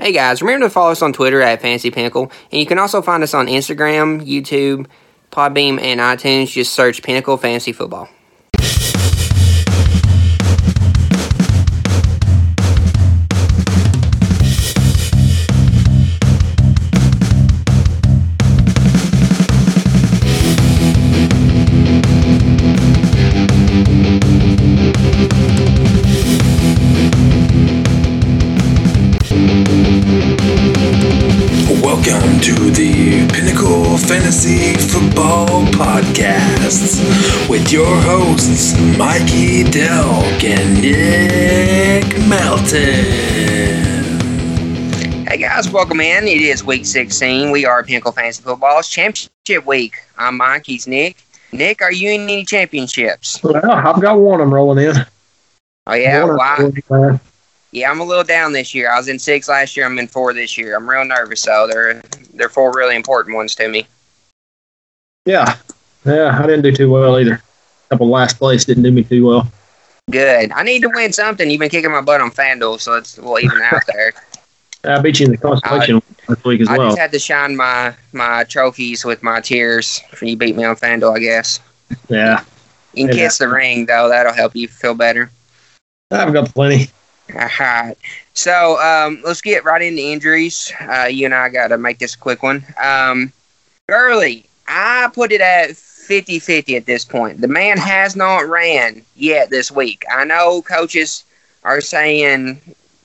Hey guys, remember to follow us on Twitter at Fantasy Pinnacle, and you can also find us on Instagram, YouTube, Podbean, and iTunes. Just search Pinnacle Fantasy Football. Welcome in. It is week 16. We are Pinnacle Fantasy Football's championship week. I'm Mike. He's Nick. Nick, are you in any championships? Well, I've got one I'm rolling in. Oh yeah, One wow. I'm. Yeah, I'm a little down this year. I was in six last year. I'm in four this year. I'm real nervous, so they're they're four really important ones to me. Yeah, yeah, I didn't do too well either. couple last place didn't do me too well. Good. I need to win something. You've been kicking my butt on FanDuel, so it's we'll even out there. I beat you in the consolation last week as I well. I just had to shine my my trophies with my tears for you beat me on FanDuel, I guess. Yeah, You can Yeah. kiss the ring though. That'll help you feel better. I've got plenty. All right. So um, let's get right into injuries. Uh, you and I got to make this a quick one. Um, Gurley, I put it at 50 50 at this point. The man has not ran yet this week. I know coaches are saying,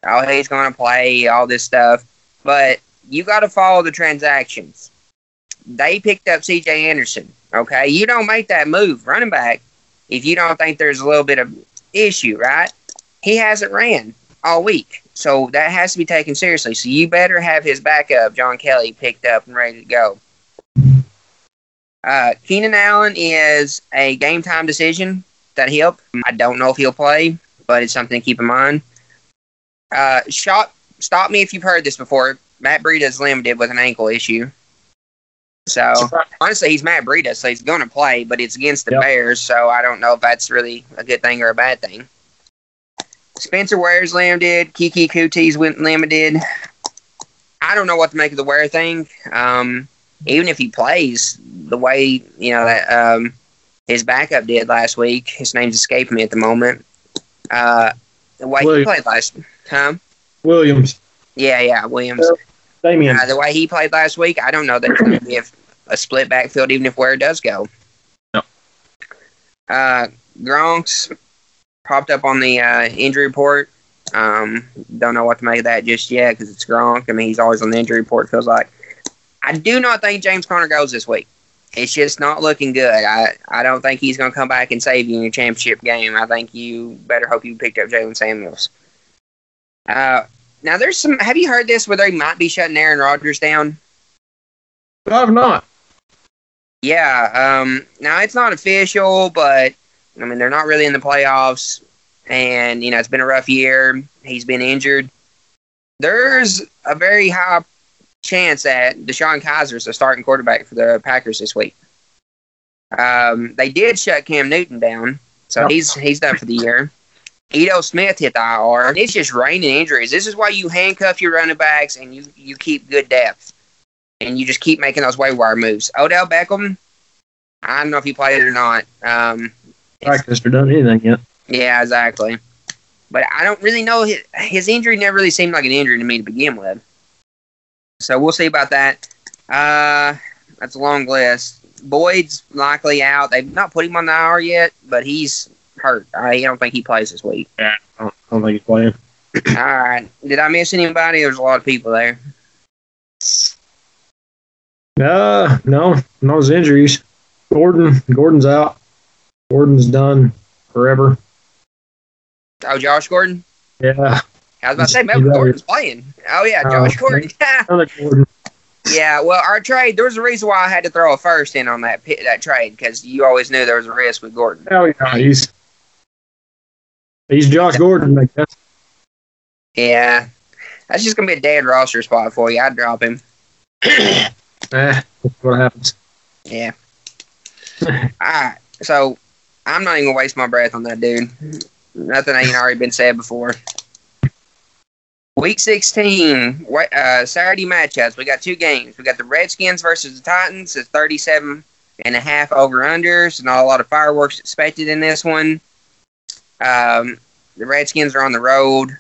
oh, he's going to play, all this stuff, but you got to follow the transactions. They picked up CJ Anderson. Okay. You don't make that move, running back, if you don't think there's a little bit of issue, right? he hasn't ran all week. So that has to be taken seriously. So you better have his backup, John Kelly, picked up and ready to go. Uh, Keenan Allen is a game time decision that help. I don't know if he'll play, but it's something to keep in mind. Uh, shot, stop me if you've heard this before. Matt Breida's limited with an ankle issue. So honestly, he's Matt Breida, so he's going to play, but it's against the Yep. Bears, so I don't know if that's really a good thing or a bad thing. Spencer Ware's limited. Kiki Kuti's went limited. I don't know what to make of the Ware thing. Um, even if he plays the way you know that um, his backup did last week, his name's escaping me at the moment. Uh, the way he played last time, Williams, yeah, yeah, Williams. Damien. Uh, the way he played last week, I don't know that it's going to be a, a split backfield, even if Ware does go. No. Uh, Gronk's popped up on the uh, injury report. Um, don't know what to make of that just yet because it's Gronk. I mean, he's always on the injury report. Feels like. I do not think James Conner goes this week. It's just not looking good. I, I don't think he's going to come back and save you in your championship game. I think you better hope you picked up Jaylen Samuels. Uh, now there's some. Have you heard this where they might be shutting Aaron Rodgers down? I've not. Yeah. Um. Now it's not official, but I mean they're not really in the playoffs, and you know it's been a rough year. He's been injured. There's a very high chance that DeShone Kizer is the starting quarterback for the Packers this week. Um. They did shut Cam Newton down, so he's he's done for the year. Ito Smith hit the IR, and it's just raining injuries. This is why you handcuff your running backs and you, you keep good depth, and you just keep making those wire moves. Odell Beckham, I don't know if he played it or not. Um, Practiced or done anything yet. yeah, exactly. But I don't really know. His, his injury never really seemed like an injury to me to begin with. So we'll see about that. Uh, that's a long list. Boyd's likely out. They've not put him on the IR yet, but he's hurt. I don't think he plays this week. I don't, I don't think he's playing. All right. Did I miss anybody? There's a lot of people there. Uh, no, not his injuries. Gordon, Gordon's out. Gordon's done forever. Oh, Josh Gordon? Yeah, I was about to say, He's Melvin. Gordon's playing. Oh, yeah, Oh, Josh Gordon. another Gordon. Yeah, well, our trade. There was a reason why I had to throw a first in on that that trade because you always knew there was a risk with Gordon. Hell yeah, he's he's Josh Gordon. I guess. Yeah, that's just gonna be a dead roster spot for you. I'd drop him. Eh, that's what happens. Yeah. All right, so I'm not even gonna waste my breath on that dude. Nothing ain't already been said before. Week 16, uh, Saturday matchups. We got two games. We got the Redskins versus the Titans. It's 37 and a half over under. So not a lot of fireworks expected in this one. Um, the Redskins are on the road.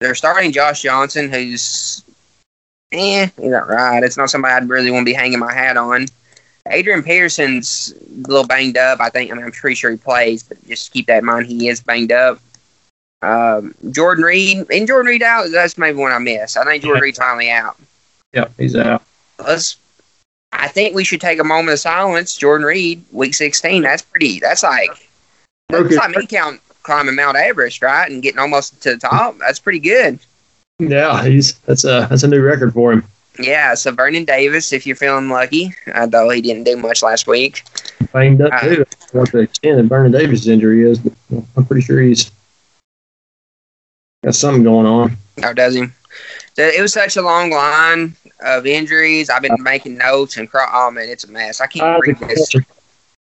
They're starting Josh Johnson, who's eh, he's not right. It's not somebody I'd really want to be hanging my hat on. Adrian Peterson's a little banged up. I think I mean, I'm pretty sure he plays, but just keep that in mind. He is banged up. Um, Jordan Reed and Jordan Reed out. That's maybe one I miss. I think Jordan Reed's finally out. Yep, he's out. Let's. I think we should take a moment of silence. Jordan Reed, week 16. That's pretty. That's like. That's like me count climbing Mount Everest, right, and getting almost to the top. That's pretty good. Yeah, he's that's a that's a new record for him. Yeah, so Vernon Davis, if you're feeling lucky, uh, though he didn't do much last week. Banged up too. Uh, what the extent of Vernon Davis' injury is, but I'm pretty sure he's got something going on. Oh, does he? It was such a long line of injuries. I've been making notes and cry- oh man, it's a mess. I can't uh, read this.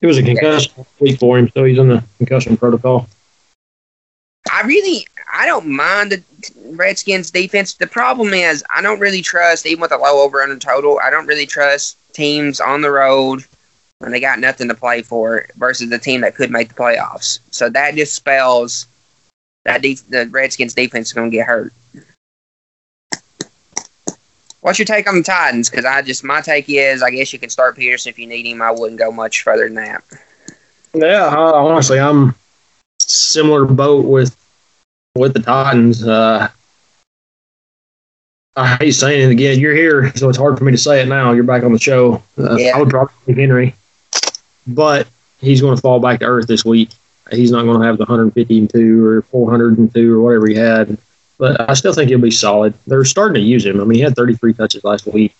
It was a concussion yeah. week for him, so he's on the concussion protocol. I really, I don't mind the Redskins defense. The problem is I don't really trust, even with a low over under total, I don't really trust teams on the road when they got nothing to play for versus the team that could make the playoffs. So that just spells that de- the Redskins defense is going to get hurt. What's your take on the Titans? Because I just my take is I guess you can start Peterson if you need him. I wouldn't go much further than that. Yeah, honestly, I'm similar boat with with the Titans. Uh, I hate saying it again. You're here, so it's hard for me to say it now. You're back on the show. Uh, yeah. I would probably Henry, but he's going to fall back to earth this week. He's not going to have the 152 or 402 or whatever he had, but I still think he'll be solid. They're starting to use him. I mean, he had 33 touches last week.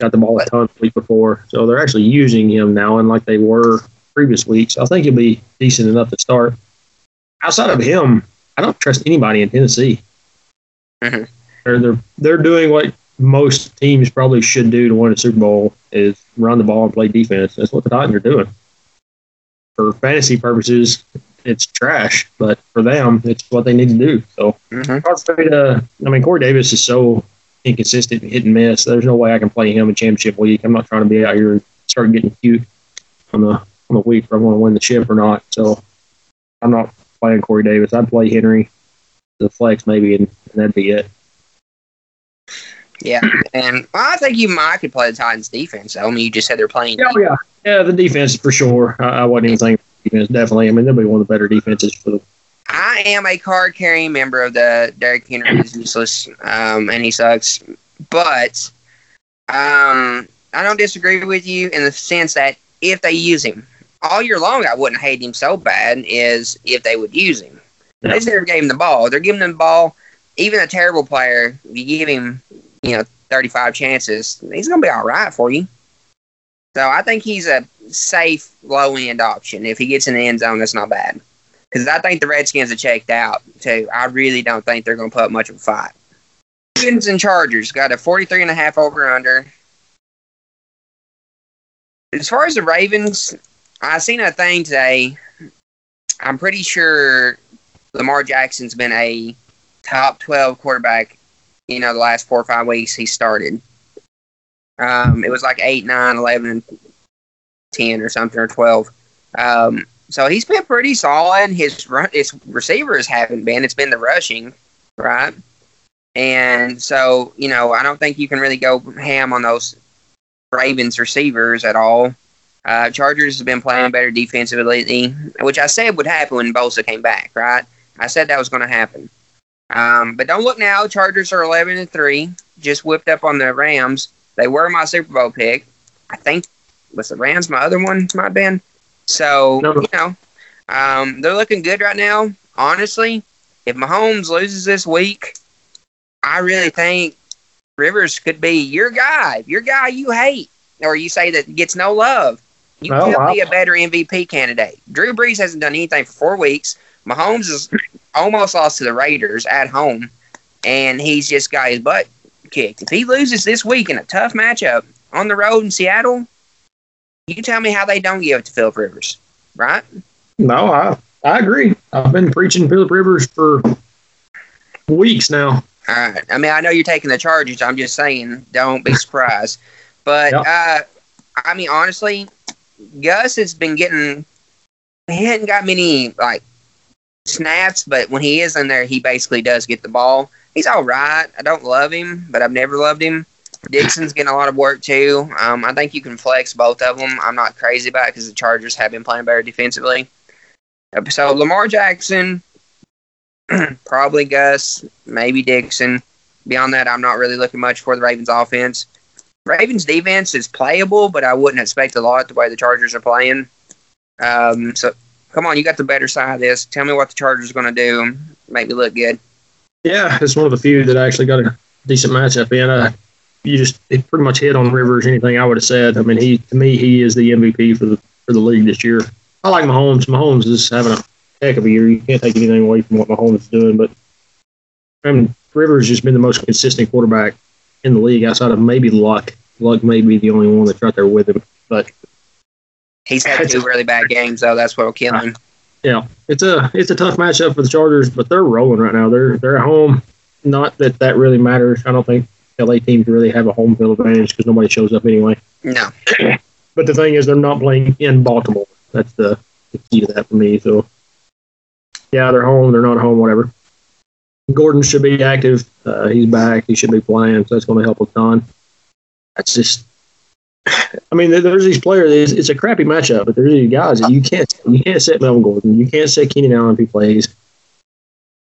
Got the ball a ton the week before, so they're actually using him now, unlike they were previous weeks. I think he'll be decent enough to start. Outside of him, I don't trust anybody in Tennessee. Mm-hmm. They're, they're they're doing what most teams probably should do to win a Super Bowl is run the ball and play defense. That's what the Titans are doing. For fantasy purposes, it's trash, but for them, it's what they need to do. So mm-hmm. to, I mean, Corey Davis is so inconsistent, hit and miss. There's no way I can play him in championship week. I'm not trying to be out here and start getting cute on the on the week if I want to win the chip or not. So I'm not playing Corey Davis. I'd play Henry, the flex maybe, and, and that'd be it. Yeah, and well, I think you might could play the Titans defense. I mean, you just said they're playing. Oh yeah, yeah, the defense for sure. I, I wasn't even thinking defense. Definitely, I mean, they'll be one of the better defenses for the. I am a card carrying member of the Derrick Henry is useless, um, and he sucks. But um, I don't disagree with you in the sense that if they use him all year long, I wouldn't hate him so bad. Is if they would use him. Yeah. They never gave him the ball. They're giving him the ball. Even a terrible player, you give him, you know, 35 chances, he's going to be all right for you. So I think he's a safe low end option. If he gets in the end zone, that's not bad. Because I think the Redskins are checked out too. I really don't think they're going to put up much of a fight. Ravens and Chargers got a 43 and a half over under. As far as the Ravens, I seen a thing today. I'm pretty sure Lamar Jackson's been a top 12 quarterback, you know, the last four or five weeks he started. Um, it was like 8, 9, 11, 10 or something, or 12. Um, so he's been pretty solid. His, run, his receivers haven't been. It's been the rushing, right? And so, you know, I don't think you can really go ham on those Ravens receivers at all. Uh, Chargers have been playing better defensively lately, which I said would happen when Bosa came back, right? I said that was going to happen. Um, but don't look now. Chargers are 11 and 3, just whipped up on the Rams. They were my Super Bowl pick. I think was the Rams my other one, might have been. So, no. you know, um, they're looking good right now. Honestly, if Mahomes loses this week, I really think Rivers could be your guy, your guy you hate, or you say that gets no love. You oh, could wow. be a better MVP candidate. Drew Brees hasn't done anything for four weeks. Mahomes has almost lost to the Raiders at home, and he's just got his butt kicked. If he loses this week in a tough matchup on the road in Seattle, you tell me how they don't give it to Philip Rivers, right? No, I I agree. I've been preaching Philip Rivers for weeks now. All right. I mean, I know you're taking the Chargers. I'm just saying, don't be surprised. But yep. uh, I mean, honestly, Gus has been getting. He hadn't got many like snaps, but when he is in there, he basically does get the ball. He's all right. I don't love him, but I've never loved him. Dixon's getting a lot of work too. Um, I think you can flex both of them. I'm not crazy about it because the Chargers have been playing better defensively. So Lamar Jackson, probably Gus, maybe Dixon. Beyond that, I'm not really looking much for the Ravens offense. Ravens defense is playable, but I wouldn't expect a lot the way the Chargers are playing. Um, so come on, you got the better side of this. Tell me what the Chargers are going to do. Make me look good. Yeah, it's one of the few that actually got a decent matchup in. Uh, you just it pretty much hit on Rivers. Anything I would have said. I mean, he to me he is the MVP for the for the league this year. I like Mahomes. Mahomes is having a heck of a year. You can't take anything away from what Mahomes is doing, but I mean, Rivers has just been the most consistent quarterback in the league outside of maybe Luck. Luck may be the only one that's right there with him, but he's had two really bad games though. That's what will kill him. Yeah, it's a it's a tough matchup for the Chargers, but they're rolling right now. They're they're at home. Not that that really matters. I don't think LA teams really have a home field advantage because nobody shows up anyway. No. but the thing is, they're not playing in Baltimore. That's the, the key to that for me. So, yeah, they're home. They're not home. Whatever. Gordon should be active. Uh, he's back. He should be playing, so that's going to help a ton. That's just. I mean, there's these players. It's, a crappy matchup, but there's these guys that you can't you can't set Melvin Gordon. You can't set Keenan Allen if he plays.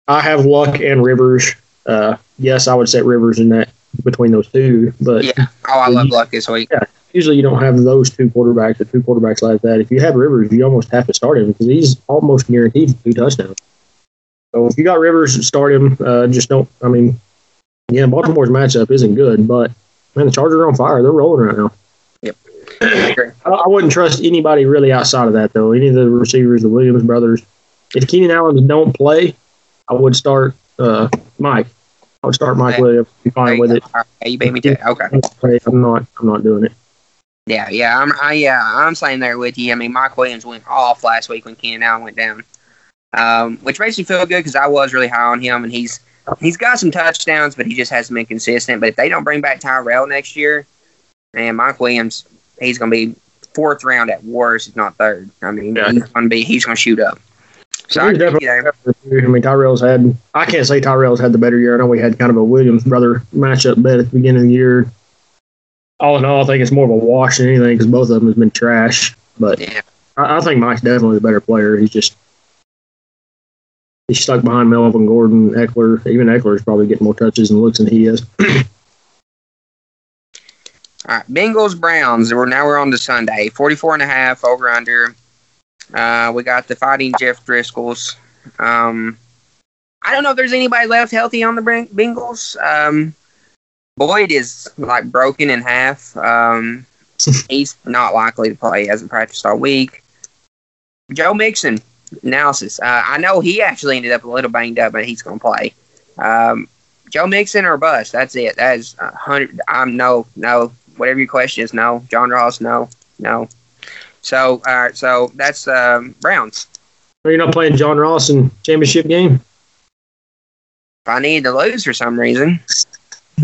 I have Luck and Rivers. Uh, yes, I would set Rivers in that between those two. But yeah, oh, I love you, Luck this week. Yeah, usually you don't have those two quarterbacks or two quarterbacks like that. If you have Rivers, you almost have to start him because he's almost guaranteed two touchdowns. So if you got Rivers, start him. Uh, just don't. I mean, yeah, Baltimore's matchup isn't good, but man, the Chargers are on fire. They're rolling right now. Yep. I, I wouldn't trust anybody really outside of that though. Any of the receivers, the Williams brothers. If Keenan Allen don't play, I would start uh, Mike. I would start Mike Williams. Be fine with it. you beat me to it. Okay. I'm not. I'm not doing it. Yeah, yeah, I'm. I, yeah, I'm saying there with you. I mean, Mike Williams went off last week when Keenan Allen went down, um, which makes me feel good because I was really high on him, and he's he's got some touchdowns, but he just hasn't been consistent. But if they don't bring back Tyrell next year, and Mike Williams, he's going to be fourth round at worst, if not third. I mean, yeah. he's going to be he's going to shoot up. So I, definitely, I mean, Tyrell's had. I can't say Tyrell's had the better year. I know we had kind of a Williams brother matchup bet at the beginning of the year. All in all, I think it's more of a wash than anything because both of them has been trash. But yeah. I, I, think Mike's definitely the better player. He's just he's stuck behind Melvin Gordon, Ekeler. Even Ekeler is probably getting more touches and looks than he is. All right, Bengals Browns. We're now we're on to Sunday. 44 and a half over under. Uh, we got the fighting Jeff Driskel's. Um, I don't know if there's anybody left healthy on the Bengals. Um, Boyd is like broken in half. Um, he's not likely to play. He hasn't practiced all week. Joe Mixon analysis. Uh, I know he actually ended up a little banged up, but he's going to play. Um, Joe Mixon or bust. That's it. That is hundred. I'm no, no. Whatever your question is, no. John Ross, no, no. So, all right. So that's um, Browns. Are you not playing John Ross in championship game? If I need to lose for some reason.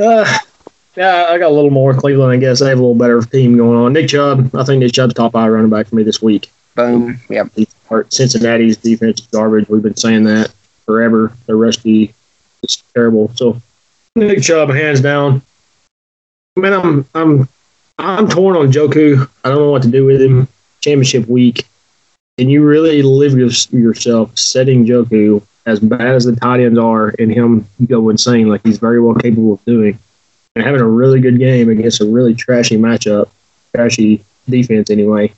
uh, yeah, I got a little more Cleveland. I guess they have a little better team going on. Nick Chubb. I think Nick Chubb's top five running back for me this week. Boom. Yep. Cincinnati's defense is garbage. We've been saying that forever. They're rusty. It's terrible. So Nick Chubb, hands down. I mean, I'm I'm I'm torn on Njoku. I don't know what to do with him. Championship week. and you really live your, yourself setting Njoku as bad as the tight ends are and him go insane like he's very well capable of doing and having a really good game against a really trashy matchup, trashy defense anyway?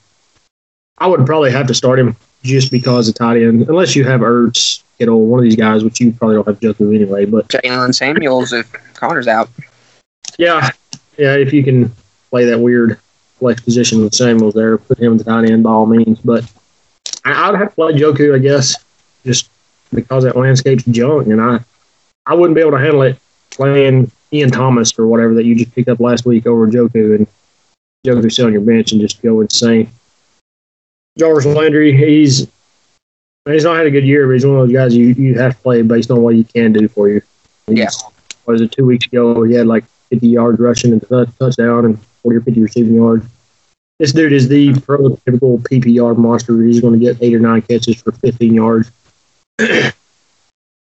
I would probably have to start him just because of tight end, unless you have Ertz, Kittle, one of these guys, which you probably don't have Njoku anyway. But Jaylen Samuels if Conner's out. Yeah, yeah. If you can play that weird flex position with Samuels there. Put him in the tight end by all means. But I, would have to play Njoku, I guess, just because that landscape's junk, and I I wouldn't be able to handle it playing Ian Thomas or whatever that you just picked up last week over Njoku and Njoku sit on your bench and just go insane. Jarvis Landry, he's He's not had a good year, but he's one of those guys you, you have to play based on what he can do for you. He's, yeah. Was it two weeks ago? He had like 50 yards rushing and a touchdown and 40 or 50 receiving yards. This dude is the prototypical PPR monster. He's going to get eight or nine catches for 15 yards.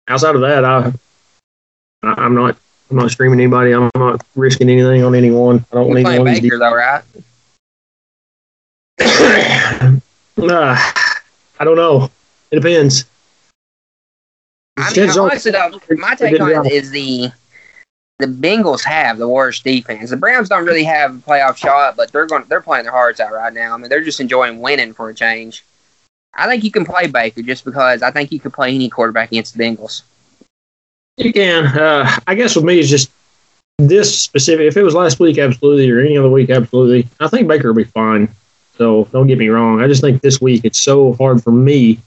Outside of that, I, I'm not, I'm not streaming anybody. I'm not risking anything on anyone. I don't You're want anyone. Baker though, right? uh, I don't know. It depends. I mean, honestly, though, my take on it is the the Bengals have the worst defense. The Browns don't really have a playoff shot, but they're going they're playing their hearts out right now. I mean, they're just enjoying winning for a change. I think you can play Baker just because I think you could play any quarterback against the Bengals. You can. Uh, I guess with me it's just this specific. If it was last week, absolutely, or any other week, absolutely. I think Baker will be fine. So don't get me wrong. I just think this week it's so hard for me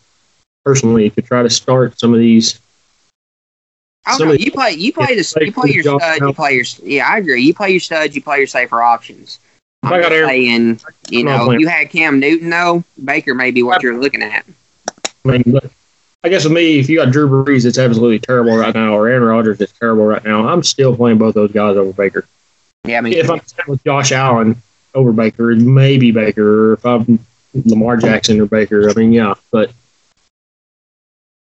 personally to try to start some of these I don't know. You play. You play this. You play your stud. You play your. Yeah, I agree. You play your studs. You play your safer options. I'm I got saying, you know, you had Cam Newton though. Baker may be what you're looking at. I mean, but I guess with me, if you got Drew Brees, it's absolutely terrible right now, or Aaron Rodgers, it's terrible right now. I'm still playing both those guys over Baker. Yeah, I mean, if I'm with Josh Allen over Baker, maybe Baker, or if I'm Lamar Jackson or Baker, I mean, yeah, but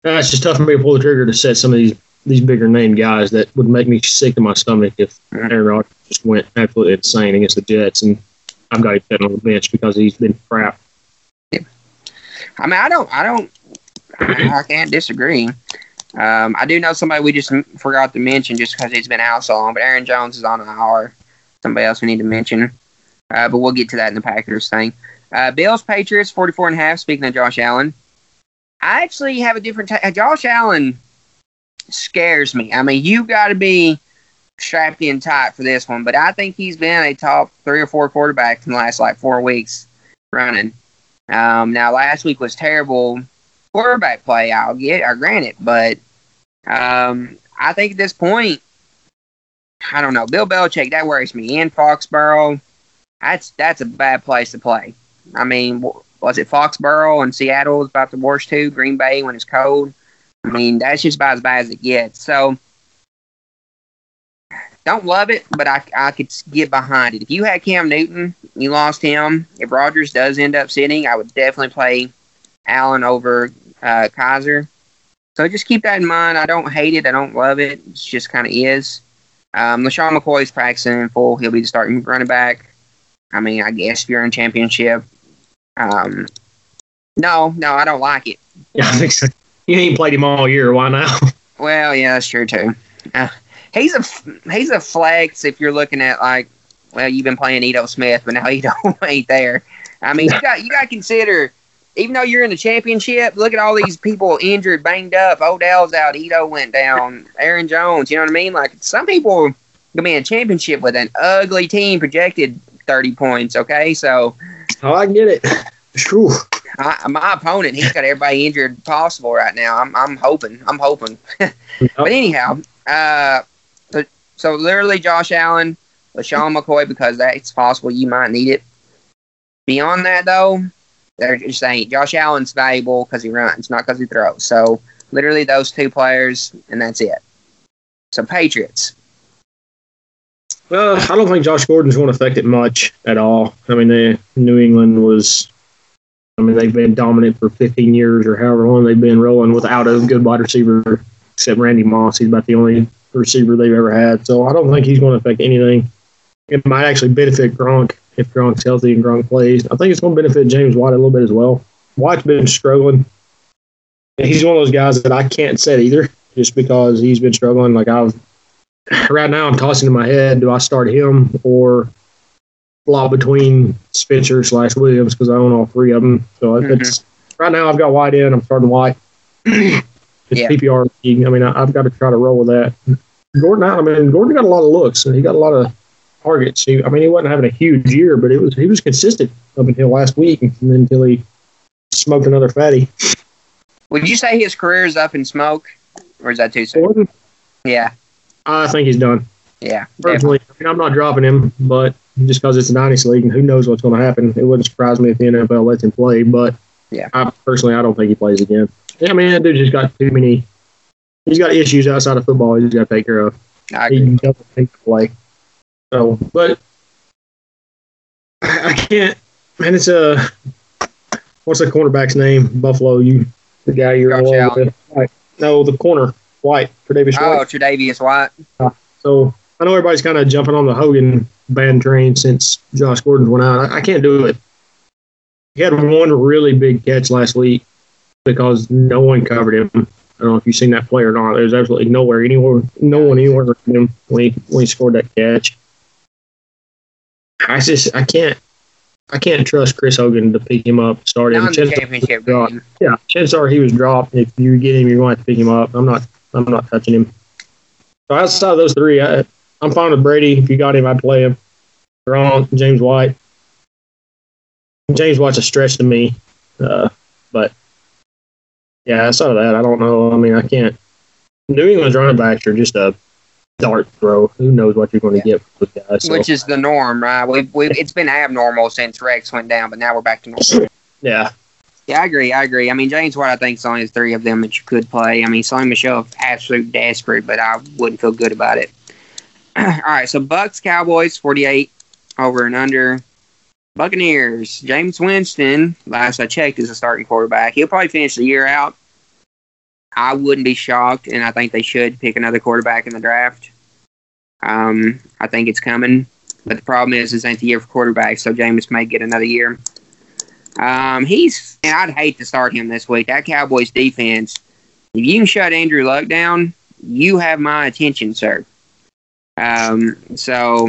that's just tough for me to pull the trigger to set some of these these bigger name guys that would make me sick to my stomach if Aaron Rodgers just went absolutely insane against the Jets, and I've got him sitting on the bench because he's been crap. Yeah. I mean, I don't, I don't, I, can't disagree. Um, I do know somebody we just forgot to mention just because he's been out so long, but Aaron Jones is on an hour. Somebody else we need to mention, uh, but we'll get to that in the Packers thing. Uh, Bills Patriots 44 and a half. Speaking of Josh Allen, I actually have a different. T- Josh Allen scares me. I mean, you got to be strapped in tight for this one, but I think he's been a top three or four quarterback in the last like four weeks running. Um, now, last week was terrible quarterback play. I'll get, I grant it, but um, I think at this point, I don't know. Bill Belichick that worries me. In Foxborough, that's that's a bad place to play. I mean, was it Foxborough and Seattle was about the worst too? Green Bay when it's cold. I mean, that's just about as bad as it gets. So, don't love it, but I, I could get behind it. If you had Cam Newton, you lost him. If Rodgers does end up sitting, I would definitely play Allen over uh, Kizer. So just keep that in mind. I don't hate it. I don't love it. It just kind of is. Um, McCoy is practicing in full. He'll be the starting running back. I mean, I guess if you're in championship. Um, no, no, I don't like it. Yeah, I think so you ain't played him all year. Why now? Well, yeah, that's true too. Uh, he's a he's a flex if you're looking at like, well, you've been playing Ito Smith, but now Ito ain't there. I mean, you got you got to consider, even though you're in the championship, look at all these people injured, banged up. Odell's out, Ito went down, Aaron Jones. You know what I mean? Like some people gonna be in a championship with an ugly team projected thirty points. Okay, so. Oh, I get it. True. I, my opponent, he's got everybody injured possible right now. I'm, I'm hoping. I'm hoping. but anyhow, uh, so, so literally Josh Allen, LeSean McCoy, because that's possible you might need it. Beyond that, though, they're just saying Josh Allen's valuable because he runs, not because he throws. So literally those two players, and that's it. So Patriots. Well, I don't think Josh Gordon's going to affect it much at all. I mean, New England was I mean, they've been dominant for 15 years or however long they've been rolling without a good wide receiver, except Randy Moss. He's about the only receiver they've ever had. So I don't think he's going to affect anything. It might actually benefit Gronk if Gronk's healthy and Gronk plays. I think it's going to benefit James White a little bit as well. White's been struggling. He's one of those guys that I can't set either, just because he's been struggling. Like I've right now, I'm tossing in my head: do I start him or flop between Spencer slash Williams because I own all three of them. So mm-hmm. it's right now I've got White in. I'm starting White. it's yeah. PPR league. I mean, I, have got to try to roll with that. Gordon, I mean, Gordon got a lot of looks and he got a lot of targets. He, I mean, he wasn't having a huge year, but it was he was consistent up until last week, and then until he smoked another fatty. Would you say his career is up in smoke, or is that too soon? Gordon? Yeah, I think he's done. Yeah, personally, I mean, I'm not dropping him, but just because it's a dynasty league and who knows what's going to happen. It wouldn't surprise me if the NFL lets him play, but yeah, I personally I don't think he plays again. Yeah, I mean, that dude just got too many. He's got issues outside of football. He's got to take care of. I He doesn't think to play. So, but I can't. Man, it's a. What's the cornerback's name? Buffalo. You, the guy you're Josh Allen. with. White. No, the corner. White. For Davis Oh, White. Tre'Davious White. Uh, so I know everybody's kind of jumping on the Hogan band train since Josh Gordon went out. I, I can't do it. He had one really big catch last week because no one covered him. I don't know if you've seen that play or not. There's absolutely nowhere, anywhere, no one anywhere him when he when he scored that catch. I just I can't I can't trust Chris Hogan to pick him up, start him. Not in the Chances- championship. Yeah, chances are he was dropped. If you get him, you're going to have to pick him up. I'm not. I'm not touching him. So outside of those three, I, I'm fine with Brady. If you got him, I'd play him. Gronk, James White. James White's a stretch to me, uh, but yeah, outside of that, I don't know. I mean, I can't. New England's running backs are just a dart throw. Who knows what you're going to Yeah. get with guys? So, Which is the norm, right? We've, we've, it's been abnormal since Rex went down, but now we're back to normal. yeah, Yeah, I agree. I agree. I mean, Jameis White, I think, is only three of them that you could play. I mean, Sony Michel, absolute desperate, but I wouldn't feel good about it. All right, so Bucks, Cowboys, 48 over and under. Buccaneers, Jameis Winston, last I checked, is a starting quarterback. He'll probably finish the year out. I wouldn't be shocked, and I think they should pick another quarterback in the draft. Um, I think it's coming, but the problem is, this ain't the year for quarterbacks, so James may get another year. Um, he's and I'd hate to start him this week. That Cowboys defense, if you can shut Andrew Luck down, you have my attention, sir. Um, so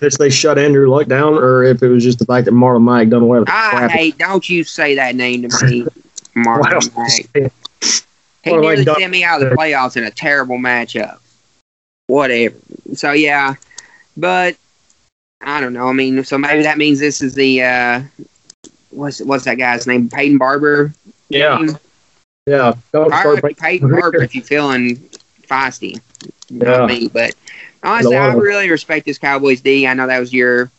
if they shut Andrew Luck down, or if it was just the fact that Marlon Mack done the I hate. Don't you say that name to me, Marlon Mack. He Well, nearly sent me out of the playoffs in a terrible matchup. Whatever. So yeah, but I don't know. I mean, so maybe that means this is the uh, what's what's that guy's name? Peyton Barber. Yeah, game? yeah. Don't I Peyton Barber if you're feeling feisty. Yeah. Not me, but honestly, I really respect this Cowboys D. I know that was your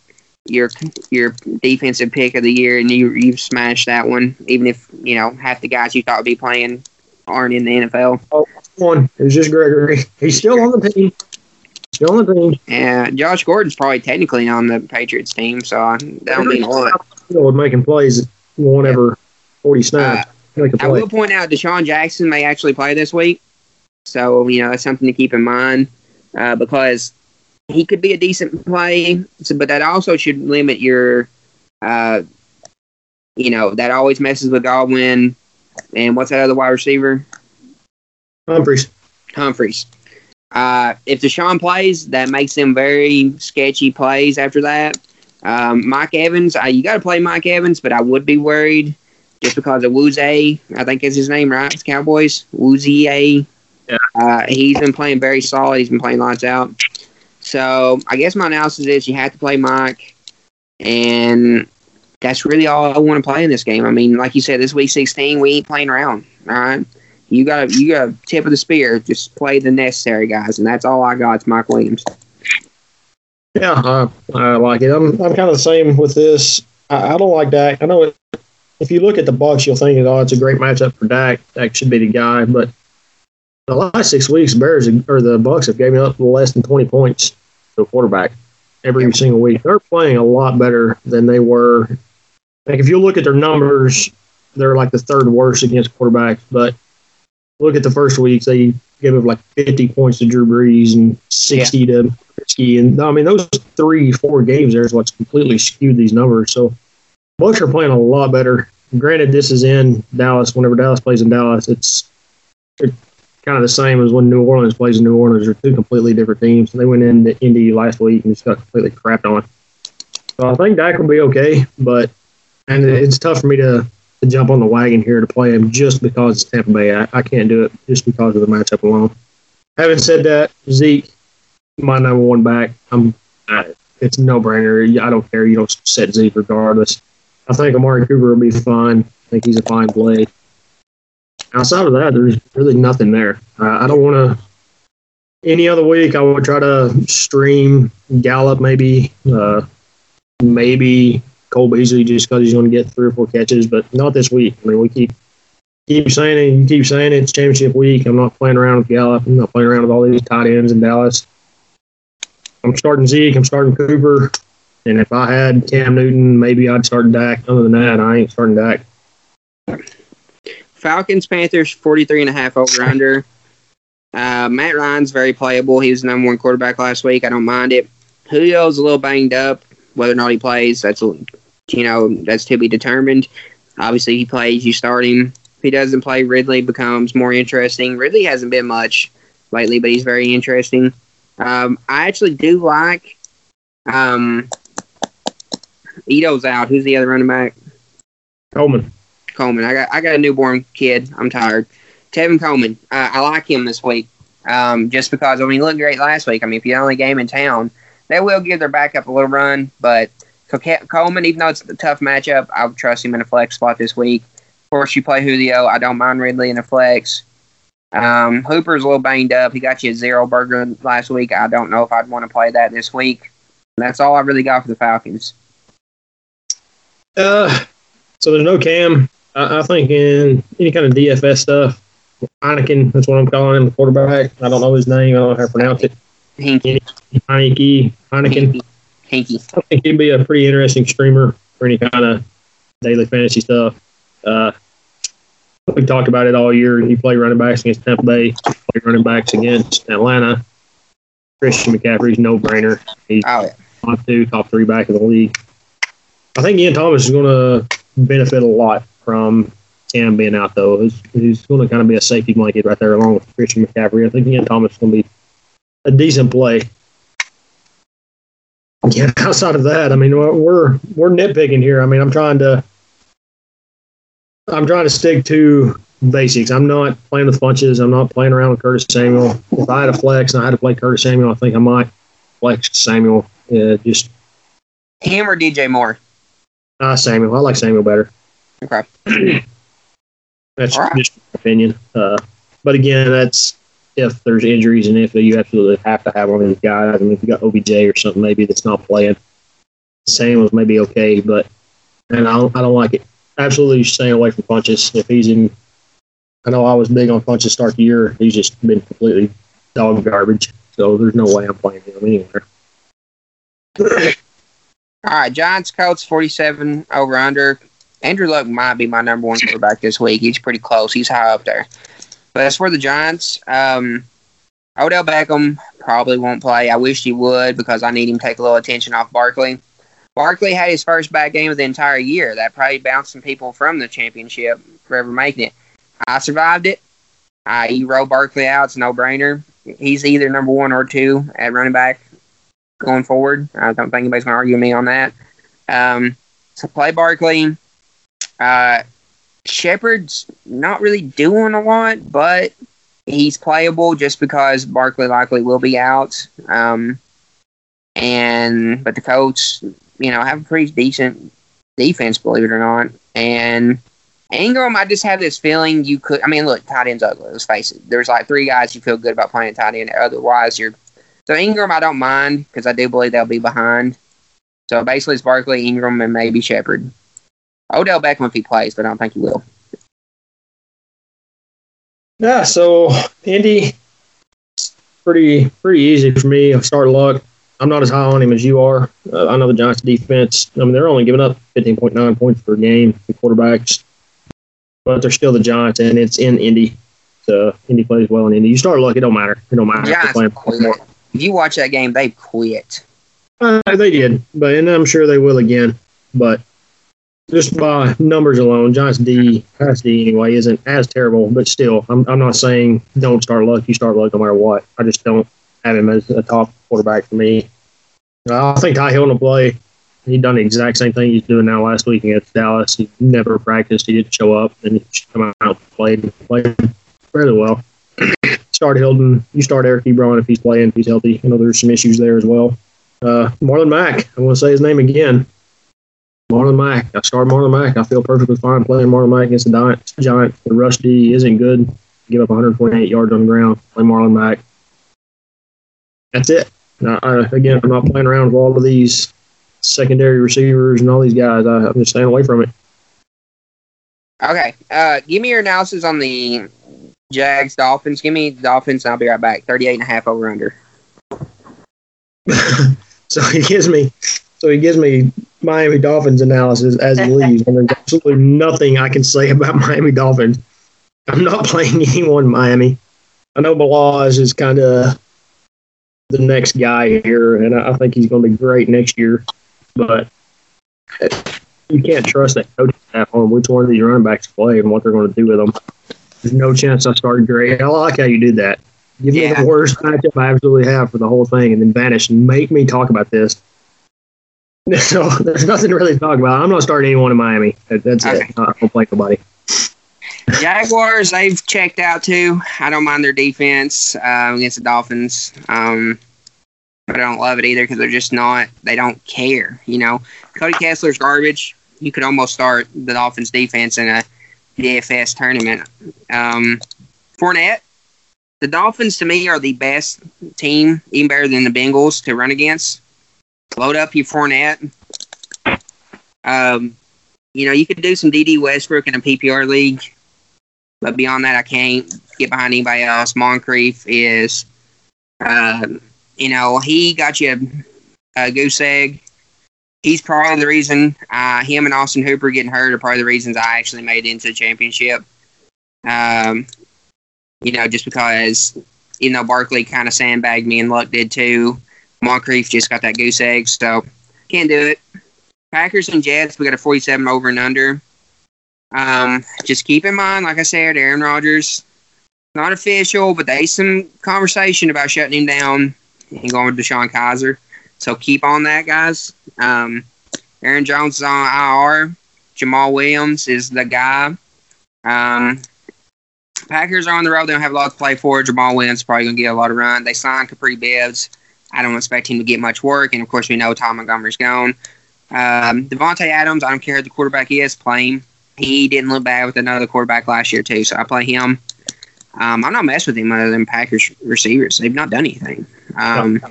your your defensive pick of the year, and you you smashed that one. Even if you know half the guys you thought would be playing aren't in the NFL. Oh, one. It was just Gregory. He's still on the team. Still on the team. Yeah, Josh Gordon's probably technically on the Patriots team, so I don't mean a lot. Know, with making plays, one every forty Uh, snaps. A I will point out DeSean Jackson may actually play this week, so you know that's something to keep in mind uh, because he could be a decent play, so, but that also should limit your, uh, you know, that always messes with Godwin and what's that other wide receiver, Humphries. Humphries. Uh, if Deshaun plays, that makes them very sketchy plays after that. Um, Mike Evans, uh, you got to play Mike Evans, but I would be worried just because of Wuze, I think is his name, right? It's Cowboys. Wuzie. Yeah. Uh, he's been playing very solid. He's been playing lights out. So I guess my analysis is you have to play Mike, and that's really all I want to play in this game. I mean, like you said, this week 16, we ain't playing around. All right. You got you got tip of the spear. Just play the necessary guys, and that's all I got. It's Mike Williams. Yeah, I, I like it. I'm I'm kind of the same with this. I, I don't like Dak. I know it, if you look at the Bucks, you'll think, oh, it's a great matchup for Dak. Dak should be the guy. But the last six weeks, Bears or the Bucks have given up less than 20 points to a quarterback every single week. They're playing a lot better than they were. Like if you look at their numbers, they're like the third worst against quarterbacks. But look at the first weeks, they gave up like 50 points to Drew Brees and 60 to Trubisky. And I mean, those three, four games there is what's completely skewed these numbers. So Bucks are playing a lot better. Granted, this is in Dallas. Whenever Dallas plays in Dallas, it's, it's kind of the same as when New Orleans plays in New Orleans. They're two completely different teams. They went into Indy last week and just got completely crapped on. So I think Dak will be okay, but and it's tough for me to, to jump on the wagon here to play him just because it's Tampa Bay. I, I can't do it just because of the matchup alone. Having said that, Zeke, my number one back. I'm. I, it's no brainer. I don't care. You don't set Zeke regardless. I think Amari Cooper will be fine. I think he's a fine play. Outside of that, there's really nothing there. Uh, I don't want to. Any other week, I would try to stream Gallup, maybe, uh, maybe Cole Beasley, just because he's going to get three or four catches, but not this week. I mean, we keep keep saying it. You keep saying it. It's championship week. I'm not playing around with Gallup. I'm not playing around with all these tight ends in Dallas. I'm starting Zeke. I'm starting Cooper. And if I had Cam Newton, maybe I'd start Dak. Other than that, I ain't starting Dak. Falcons, Panthers, 43 and a half over under. Uh, Matt Ryan's very playable. He was the number one quarterback last week. I don't mind it. Julio's a little banged up. Whether or not he plays, that's you know that's to be determined. Obviously, he plays. You start him. If he doesn't play, Ridley becomes more interesting. Ridley hasn't been much lately, but he's very interesting. Um, I actually do like um, Ito's out. Who's the other running back? Coleman. Coleman. I got I got a newborn kid. I'm tired. Tevin Coleman. Uh, I like him this week. Um, just because I mean he looked great last week. I mean if you only game in town, they will give their backup a little run. But Coleman, even though it's a tough matchup, I would trust him in a flex spot this week. Of course, you play Julio. I don't mind Ridley in a flex. Um, Hooper's a little banged up. He got you a zero burger last week. I don't know if I'd want to play that this week. That's all I really got for the Falcons. Uh, so there's no Cam. I, I think in any kind of DFS stuff, Heineken, that's what I'm calling him, the quarterback. I don't know his name. I don't know how to pronounce it. Hinky. Heineke. Heineken. Hinky. I think he'd be a pretty interesting streamer for any kind of daily fantasy stuff. Uh, we talked about it all year. He play running backs against Tampa Bay, play running backs against Atlanta. Christian McCaffrey's no brainer. He's oh, yeah. top two, top three back in the league. I think Ian Thomas is going to benefit a lot from Cam being out, though. He's, he's going to kind of be a safety blanket right there along with Christian McCaffrey. I think Ian Thomas is going to be a decent play. Yeah, outside of that, I mean, we're we're nitpicking here. I mean, I'm trying to I'm trying to stick to basics. I'm not playing with Funchess. I'm not playing around with Curtis Samuel. If I had a flex and I had to play Curtis Samuel, I think I might flex Samuel. Yeah, just him or DJ Moore. Uh, Samuel. I like Samuel better. Okay. that's right. just my opinion. Uh, but again, that's if there's injuries and if you absolutely have to have one of these guys. I mean, if you got OBJ or something maybe that's not playing, Samuel's maybe okay, but and I don't, I don't like it. Absolutely staying away from Funchess. If he's in, I know I was big on Funchess start the year. He's just been completely dog garbage. So there's no way I'm playing him anywhere. All right, Giants Colts 47 over under. Andrew Luck might be my number one quarterback this week. He's pretty close. He's high up there. But as for the Giants, um, Odell Beckham probably won't play. I wish he would because I need him to take a little attention off Barkley. Barkley had his first bad game of the entire year. That probably bounced some people from the championship for ever making it. I survived it. I you Barkley out. It's no brainer. He's either number one or two at running back going forward. I don't think anybody's going to argue me on that. Um, so play Barkley. Uh, Shepard's not really doing a lot, but he's playable just because Barkley likely will be out. Um, and but the Colts, you know, have a pretty decent defense, believe it or not. And Engram, I just have this feeling you could. I mean, look, tight end's ugly. Let's face it. There's like three guys you feel good about playing tight end. Otherwise, you're so Engram, I don't mind because I do believe they'll be behind. So basically, it's Barkley, Engram, and maybe Shepard. Odell Beckham if he plays, but I don't think he will. Yeah, so Indy, pretty pretty easy for me. I start luck. I'm not as high on him as you are. Uh, I know the Giants' defense. I mean, they're only giving up 15.9 points per game. The quarterbacks, but they're still the Giants, and it's in Indy. So Indy plays well in Indy. You start luck, it don't matter. It don't matter. Giants if you watch that game, they quit. Uh, they did, but and I'm sure they will again. But just by numbers alone, Giants D, pass D anyway, isn't as terrible. But still, I'm, I'm not saying don't start luck. You start luck no matter what. I just don't have him as a top quarterback for me. I think Ty Hill will play. He done the exact same thing he's doing now last week against Dallas. He never practiced. He didn't show up, and he come out and played played fairly well start Hilton. You start Eric Ebron if he's playing, if he's healthy. I know there's some issues there as well. Uh, Marlon Mack. I want to say his name again. Marlon Mack. I start Marlon Mack. I feel perfectly fine playing Marlon Mack against the Giants. The rush D isn't good. Give up 128 yards on the ground. Play Marlon Mack. That's it. Now, I, again, I'm not playing around with all of these secondary receivers and all these guys. I, I'm just staying away from it. Okay. Uh, give me your analysis on the Jags Dolphins. Give me Dolphins, and I'll be right back. 38 and a half over under. so he gives me, so he gives me Miami Dolphins analysis as he leaves, and there's absolutely nothing I can say about Miami Dolphins. I'm not playing anyone in Miami. I know Ballage is kind of the next guy here, and I think he's going to be great next year. But you can't trust that coaching staff on which one of these running backs play and what they're going to do with them. There's no chance I start Dre. I like how you did that. Give yeah. me the worst matchup I absolutely have for the whole thing, and then vanish and make me talk about this. So there's nothing to really talk about. I'm not starting anyone in Miami. That's okay. it. I don't play nobody. Jaguars, they've checked out too. I don't mind their defense uh, against the Dolphins. Um, but I don't love it either because they're just not. They don't care. You know, Cody Kessler's garbage. You could almost start the Dolphins defense in a DFS tournament. Um, Fournette, the Dolphins to me are the best team, even better than the Bengals to run against. Load up your Fournette. Um, you know, you could do some Dede Westbrook in a PPR league, but beyond that, I can't get behind anybody else. Moncrief is, uh, you know, he got you a, a goose egg he's probably the reason uh, him and Austin Hooper getting hurt are probably the reasons I actually made it into the championship. Um, you know, just because you know Barkley kind of sandbagged me and Luck did too. Moncrief just got that goose egg, so can't do it. Packers and Jets, we got a 47 over and under. Um, just keep in mind, like I said, Aaron Rodgers, not official, but there's some conversation about shutting him down and going with DeShone Kizer. So keep on that, guys. Um, Aaron Jones is on IR. Jamaal Williams is the guy. Um, Packers are on the road. They don't have a lot to play for. Jamaal Williams probably going to get a lot of run. They signed Kapri Bibbs. I don't expect him to get much work. And, of course, we know Tom Montgomery's gone. Um, Davante Adams, I don't care who the quarterback is, playing. He didn't look bad with another quarterback last year, too, so I play him. Um, I'm not messing with him other than Packers receivers. They've not done anything. Um,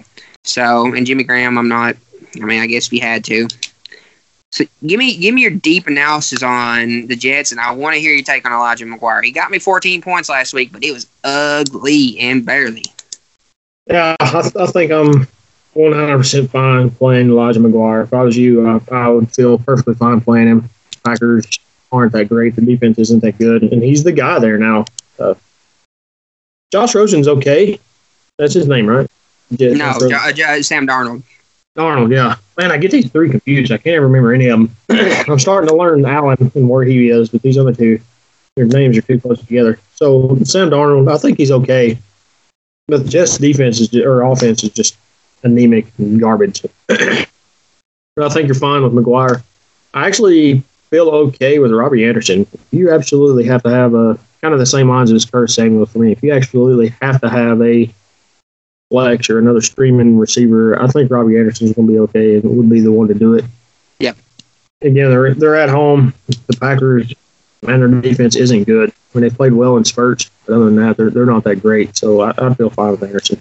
so, and Jimmy Graham, I'm not. I mean, I guess if you had to. So, give me give me your deep analysis on the Jets, and I want to hear your take on Elijah McGuire. He got me 14 points last week, but it was ugly and barely. Yeah, I, I think I'm 100% fine playing Elijah McGuire. If I was you, I, I would feel perfectly fine playing him. Packers aren't that great. The defense isn't that good, and he's the guy there now. Uh, Josh Rosen's okay. That's his name, right? no, J- J- Sam Darnold. Darnold, yeah. Man, I get these three confused. I can't remember any of them. I'm starting to learn Allen and where he is, but these other two, their names are too close together. So Sam Darnold, I think he's okay, but the Jets' defense is or offense is just anemic and garbage. but I think you're fine with McGuire. I actually feel okay with Robbie Anderson. You absolutely have to have a kind of the same lines as Curtis Samuel for me. If you absolutely have to have a flex or another streaming receiver, I think Robbie Anderson is going to be okay and would be the one to do it. Yep. Again, they're they're at home. The Packers and their defense isn't good. I mean, they played well in spurts, but other than that, they're they're not that great. So I, I feel fine with Anderson.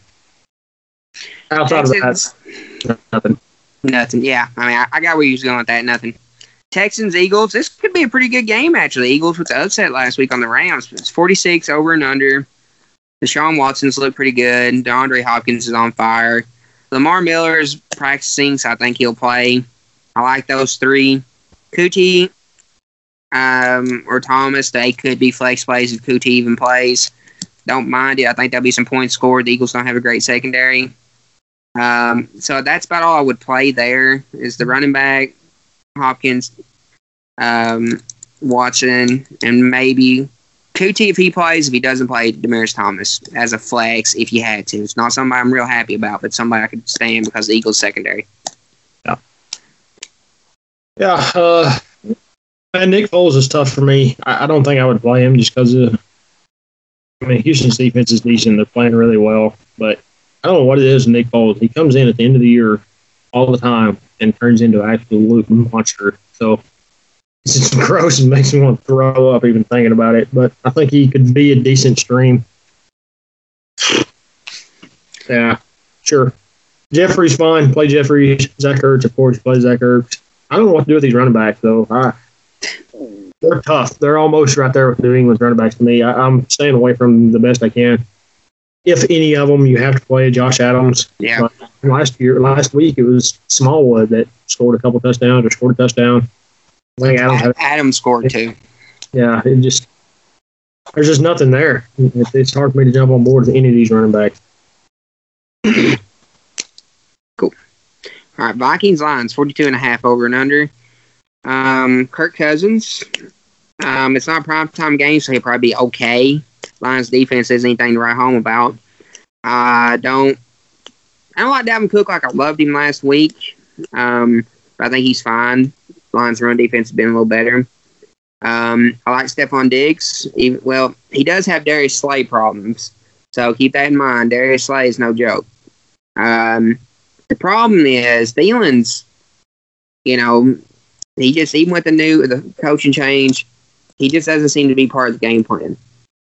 Outside Texans, of that, nothing. Nothing. Yeah, I mean, I, I got where you was going with that. Nothing. Texans Eagles. This could be a pretty good game actually. Eagles with the upset last week on the Rams. It's 46 over and under. Deshaun Watson's look pretty good. DeAndre Hopkins is on fire. Lamar Miller is practicing, so I think he'll play. I like those three. Coutee um, or Thomas, they could be flex plays if Coutee even plays. Don't mind it. I think there'll be some points scored. The Eagles don't have a great secondary. Um, so that's about all I would play there is the running back, Hopkins, um, Watson, and maybe Coutee if he plays. If he doesn't play, Demaryius Thomas as a flex if you had to. It's not somebody I'm real happy about, but somebody I could stand because the Eagles secondary. Yeah. Yeah. Uh, and Nick Foles is tough for me. I, I don't think I would play him just because of. I mean, Houston's defense is decent. They're playing really well, but I don't know what it is. Nick Foles. He comes in at the end of the year all the time and turns into an absolute monster. So it's just gross and makes me want to throw up even thinking about it. But I think he could be a decent stream. Yeah, sure. Jeffery's fine. Play Jeffery. Zach Ertz, of course, play Zach Ertz. I don't know what to do with these running backs though. I they're tough. They're almost right there with New England's running backs to me. I, am staying away from the best I can. If any of them, you have to play Josh Adams. Yeah. Last year, last week, it was Smallwood that scored a couple touchdowns or scored a touchdown. I think Adams, Adam, Adam scored too. Yeah, it just there's just nothing there. It, it's hard for me to jump on board with any of these running backs. cool. All right, Vikings Lions 42 and a half over and under. Um, Kirk Cousins. Um, it's not a prime time game, so he'll probably be okay. Lions defense isn't anything to write home about. I don't. I don't like Dalvin Cook like I loved him last week. Um, but I think he's fine. Lions run defense has been a little better. Um, I like Stefon Diggs. He, well, he does have Darius Slay problems, so keep that in mind. Darius Slay is no joke. Um, the problem is Thielen's, you know, he just even with the new the coaching change, he just doesn't seem to be part of the game plan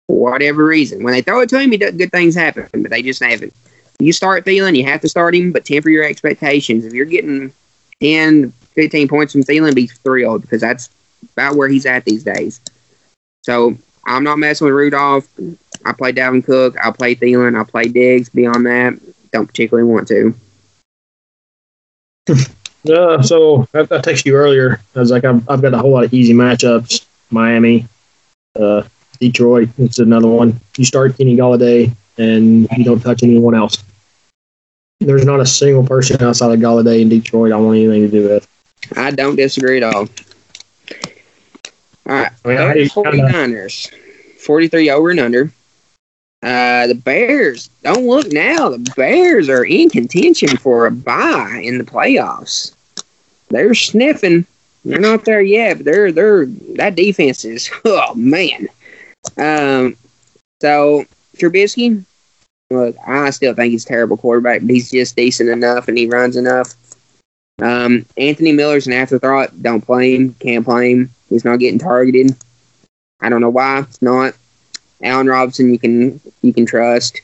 for whatever reason. When they throw it to him, he does, good things happen, but they just haven't. You start Thielen, you have to start him, but temper your expectations. If you're getting 10, 15 points from Thielen, be thrilled because that's about where he's at these days. So I'm not messing with Rudolph. I play Dalvin Cook. I'll play Thielen. I'll play Diggs. Beyond that, don't particularly want to. Uh, so I, I texted you earlier. I was like, I've, I've got a whole lot of easy matchups. Miami, uh, Detroit. It's another one. You start Kenny Golladay, and you don't touch anyone else. There's not a single person outside of Golladay in Detroit I want anything to do with. I don't disagree at all. All right, I mean, 49ers, 43 over and under. Uh, the Bears don't look now. The Bears are in contention for a bye in the playoffs. They're sniffing. They're not there yet, but they're they're that defense is oh man. Um, so Trubisky, look, I still think he's a terrible quarterback, but he's just decent enough and he runs enough. Um, Anthony Miller's an afterthought. Don't play him. Can't play him. He's not getting targeted. I don't know why. It's not. Allen Robinson, you can you can trust.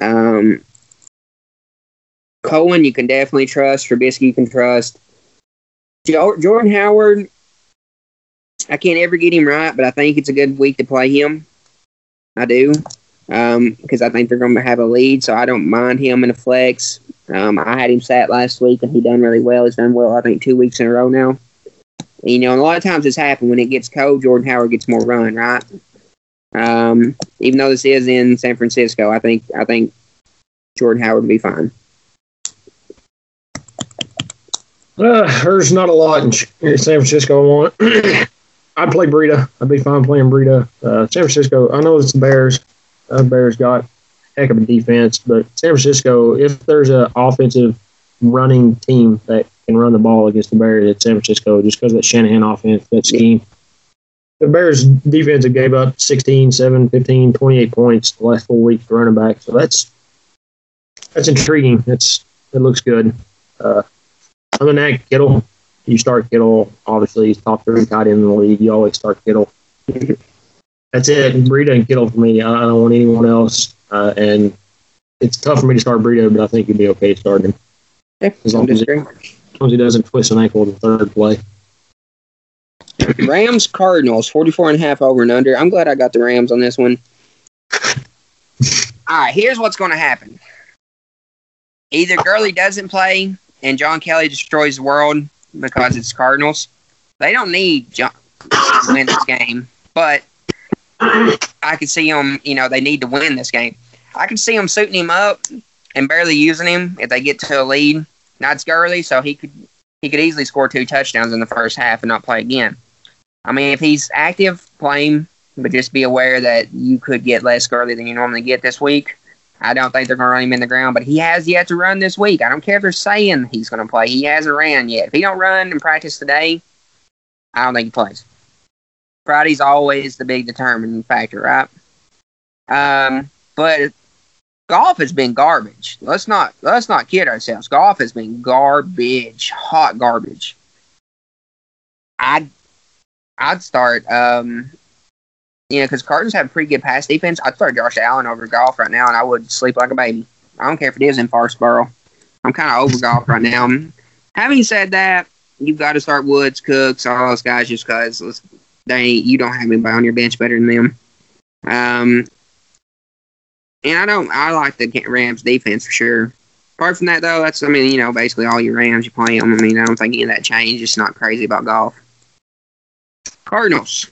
Um, Cohen, you can definitely trust. Trubisky, you can trust. Jordan Howard, I can't ever get him right, but I think it's a good week to play him. I do because um, I think they're going to have a lead, so I don't mind him in a flex. Um, I had him sat last week, and he done really well. He's done well, I think, two weeks in a row now. You know, a lot of times this happens when it gets cold. Jordan Howard gets more run, right? Um, even though this is in San Francisco, I think I think Jordan Howard would be fine. Uh, there's not a lot in San Francisco I want. I'd play Breida. I'd be fine playing Breida. Uh, San Francisco, I know it's the Bears. Uh, Bears got heck of a defense, but San Francisco, if there's an offensive running team that can run the ball against the Bears, it's San Francisco just because of that Shanahan offense, that scheme. The Bears defense gave up 16, 7, 15, 28 points the last four weeks to running back. So that's that's intriguing. That's it looks good. Uh, other than that, Kittle, you start Kittle. Obviously, he's top three tight end in the league. You always start Kittle. That's it. Breida and Kittle for me. I don't want anyone else. Uh, and it's tough for me to start Breida, but I think he'd be okay starting him. as, long as, he, as long as he doesn't twist an ankle in the third play. Rams Cardinals, 44 and a half over and under. I'm glad I got the Rams on this one. All right, here's what's going to happen. Either Gurley doesn't play and John Kelly destroys the world because it's Cardinals. They don't need John to win this game, but I can see them. You know, they need to win this game. I can see them suiting him up and barely using him if they get to a lead. Now it's Gurley, so he could he could easily score two touchdowns in the first half and not play again. I mean, if he's active, play him, but just be aware that you could get less Gurley than you normally get this week. I don't think they're going to run him in the ground, but he has yet to run this week. I don't care if they're saying he's going to play. He hasn't ran yet. If he don't run and practice today, I don't think he plays. Friday's always the big determining factor, right? Um, but Goff has been garbage. Let's not let's not kid ourselves. Goff has been garbage, hot garbage. I'd I'd start um you know, because Cardinals have pretty good pass defense. I'd start Josh Allen over Goff right now, and I would sleep like a baby. I don't care if it is in Foxborough. I'm kind of over Goff right now. Having said that, you've got to start Woods, Cooks, all those guys just because they you don't have anybody on your bench better than them. Um, and I don't. I like the Rams defense for sure. Apart from that, though, that's I mean, you know, basically all your Rams you play them. I mean, I don't think any of that changed. Just not crazy about Goff. Cardinals.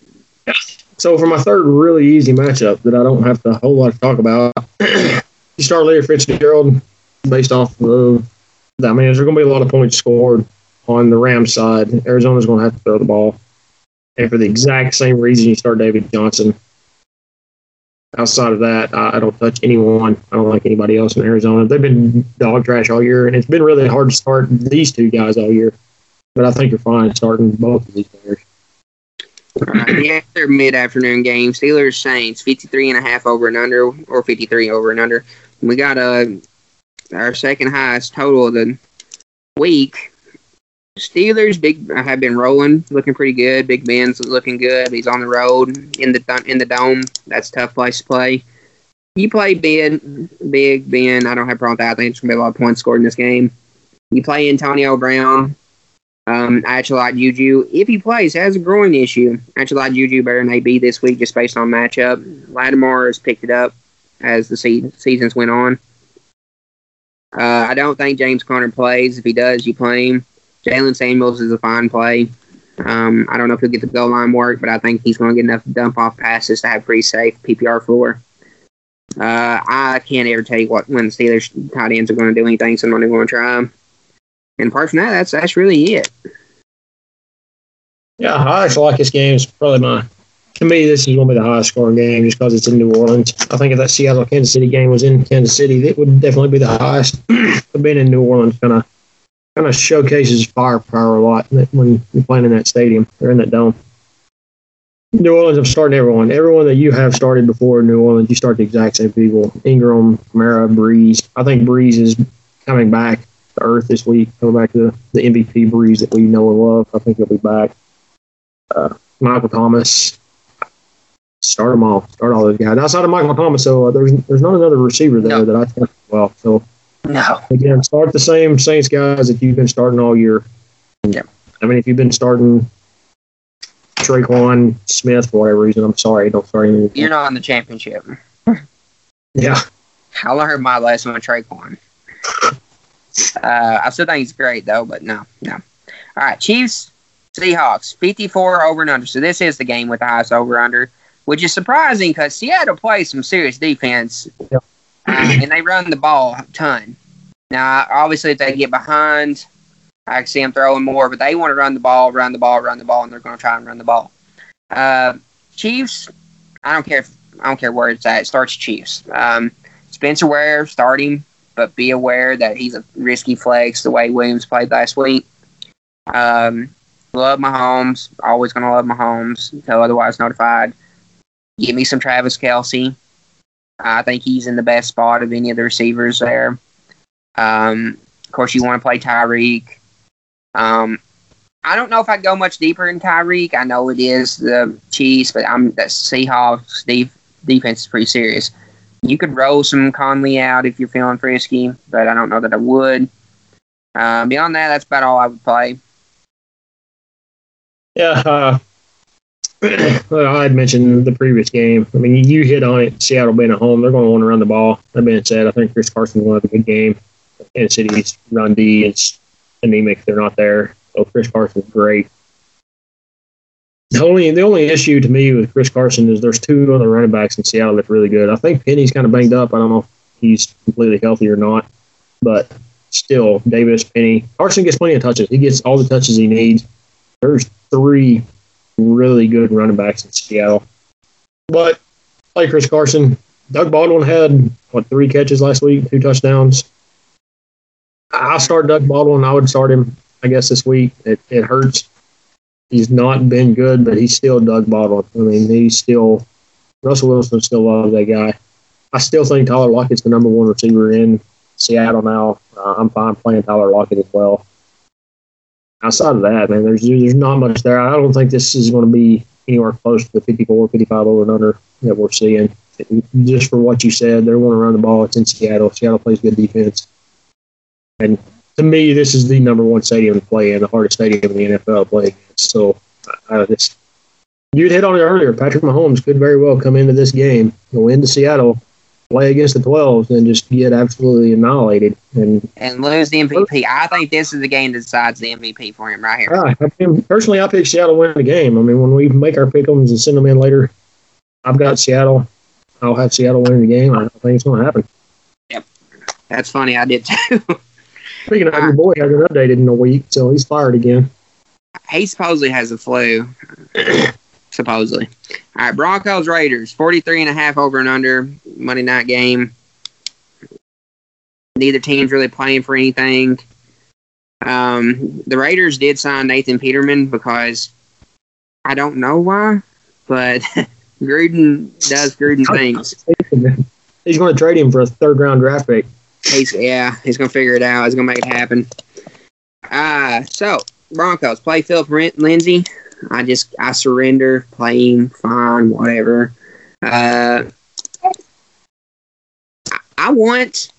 So for my third really easy matchup that I don't have a whole lot to talk about, you start Larry Fitzgerald based off of. That. I mean, there's going to be a lot of points scored on the Rams side. Arizona's going to have to throw the ball, and for the exact same reason, you start David Johnson outside of that, I, I, don't touch anyone. I don't like anybody else in Arizona. They've been dog trash all year, and it's been really hard to start these two guys all year. But I think you're fine starting both of these players. Uh, the other mid-afternoon game, Steelers Saints, 53 and a half over and under, or 53 over and under. We got uh, our second highest total of the week Steelers big have been rolling, looking pretty good. Big Ben's looking good. He's on the road in the in the dome. That's tough place to play. You play Ben, Big Ben. I don't have a problem with that. I think it's gonna be a lot of points scored in this game. You play Antonio Brown. Um, I actually like Juju. If he plays, has a groin issue. I actually like Juju better than AB this week, just based on matchup. Lattimore has picked it up as the se- seasons went on. Uh, I don't think James Conner plays. If he does, you play him. Jaylen Samuels is a fine play. Um, I don't know if he'll get the goal line work, but I think he's going to get enough dump off passes to have pretty safe PPR floor. Uh, I can't ever tell you what when the Steelers tight ends are going to do anything, so I'm not even going to try them. And apart from that, that's that's really it. Yeah, I actually like this game. It's probably my to me this is going to be the highest scoring game just because it's in New Orleans. I think if that Seattle Kansas City game was in Kansas City, it would definitely be the highest. but being in New Orleans kind of kind of showcases firepower a lot when you're playing in that stadium or in that dome. New Orleans, I'm starting everyone. Everyone that you have started before New Orleans, you start the exact same people. Ingram, Kamara, Brees. I think Brees is coming back to earth this week, coming back to the MVP Brees that we know and love. I think he'll be back. Uh, Michael Thomas. Start them all. Start all those guys. Outside of Michael Thomas, so uh, there's there's not another receiver there no. that I think well. So no. Again, start the same Saints guys that you've been starting all year. Yeah. I mean, if you've been starting Tre'Quan Smith for whatever reason, I'm sorry, don't start him. You're not in the championship. yeah. I learned my lesson with Tre'Quan. Uh, I still think he's great though, but no, no. All right, Chiefs, Seahawks, 54 over and under. So this is the game with the highest over under, which is surprising because Seattle plays some serious defense. Yep and they run the ball a ton. Now, obviously, if they get behind, I can see them throwing more, but they want to run the ball, run the ball, run the ball, and they're going to try and run the ball. Uh, Chiefs, I don't care. If, I don't care where it's at. It starts Chiefs. Um, Spencer Ware, start him, but be aware that he's a risky flex the way Williams played last week. Um, love Mahomes. Always going to love Mahomes until otherwise notified. Give me some Travis Kelce. I think he's in the best spot of any of the receivers there. Um, of course, you want to play Tyreek. Um, I don't know if I'd go much deeper in Tyreek. I know it is the Chiefs, but I'm that Seahawks def- defense is pretty serious. You could roll some Conley out if you're feeling frisky, but I don't know that I would. Uh, beyond that, that's about all I would play. Yeah, uh, I had mentioned the previous game. I mean, you hit on it. Seattle being at home, they're going to want to run the ball. That being said, I think Chris Carson will have a good game. Kansas City's run D is anemic. They're not there. So Chris Carson's great. The only the only issue to me with Chris Carson is there's two other running backs in Seattle that's really good. I think Penny's kind of banged up. I don't know if he's completely healthy or not, but still, Davis, Penny, Carson gets plenty of touches. He gets all the touches he needs. There's three really good running backs in Seattle. But like Chris Carson, Doug Baldwin had what three catches last week, two touchdowns. I start Doug Baldwin. I would start him, I guess, this week. It, it hurts. He's not been good, but he's still Doug Baldwin. I mean, he's still Russell Wilson still loves that guy. I still think Tyler Lockett's the number one receiver in Seattle now. Uh, I'm fine playing Tyler Lockett as well outside of that, man, there's there's not much there. I don't think this is going to be anywhere close to the 54, 55 over and under that we're seeing. Just for what you said, they're going to run the ball. It's in Seattle. Seattle plays good defense, and to me, this is the number one stadium to play in, the hardest stadium in the NFL to play against. So I just you'd hit on it earlier. Patrick Mahomes could very well come into this game, go into Seattle, play against the 12s, and just get absolutely annihilated and and lose the MVP. I think this is the game that decides the MVP for him right here. Yeah, I mean, personally, I pick Seattle win the game. I mean, when we make our pickums and send them in later, I've got Seattle. I'll have Seattle winning the game. I don't think it's going to happen. Yep, that's funny. I did too. Speaking of, your boy hasn't updated in a week, so he's fired again. He supposedly has a flu. supposedly. All right, Broncos Raiders, 43 and a half over and under Monday night game. Neither team's really playing for anything. Um, the Raiders did sign Nathan Peterman because I don't know why, but Gruden does Gruden things. He's going to trade him for a third round draft pick. He's yeah, he's to figure it out. He's to make it happen. Uh, so Broncos play Philip Lindsay. I just I surrender, playing fine, whatever. Uh, I want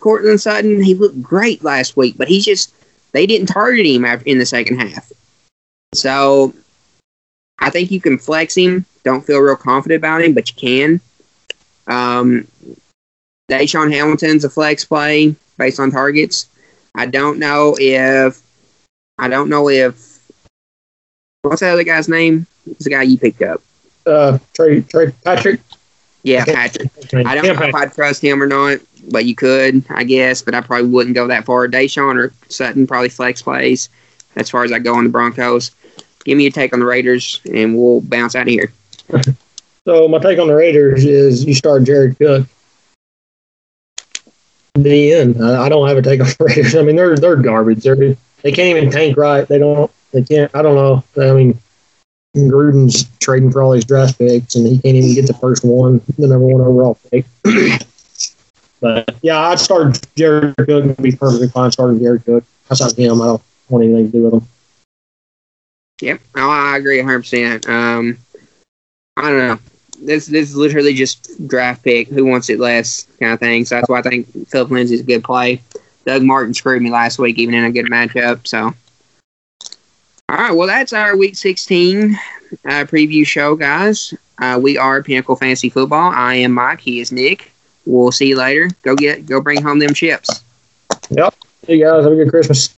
Courtland Sutton. He looked great last week, but he's just they didn't target him in the second half. So I think you can flex him. Don't feel real confident about him, but you can. Um, DaeSean Hamilton's a flex play based on targets. I don't know if I don't know if What's that other guy's name? It's the guy you picked up. Uh, Trey, Trey Patrick. Yeah, Patrick. I don't know if I'd trust him or not, but you could, I guess. But I probably wouldn't go that far. DaeSean or Sutton probably flex plays as far as I go on the Broncos. Give me a take on the Raiders, and we'll bounce out of here. so my take on the Raiders is you start Jared Cook. The end. I don't have a take on the Raiders. I mean, they're they're garbage. They're they can't even tank right. They don't they can't. I don't know. I mean, Gruden's trading for all these draft picks, and he can't even get the first one, the number one overall pick. but yeah, I'd start Jared Cook and be perfectly fine starting Jared Cook. That's not him. I don't want anything to do with him. Yep, I agree 100. percent Um, I don't know. This this is literally just draft pick. Who wants it less kind of thing. So that's why I think Philip Lindsay's a good play. Doug Martin screwed me last week, even in a good matchup. So all right, well, that's our Week 16 uh, preview show, guys. Uh, we are Pinnacle Fantasy Football. I am Mike. He is Nick. We'll see you later. Go get, go bring home them chips. Yep. Hey guys, have a good Christmas.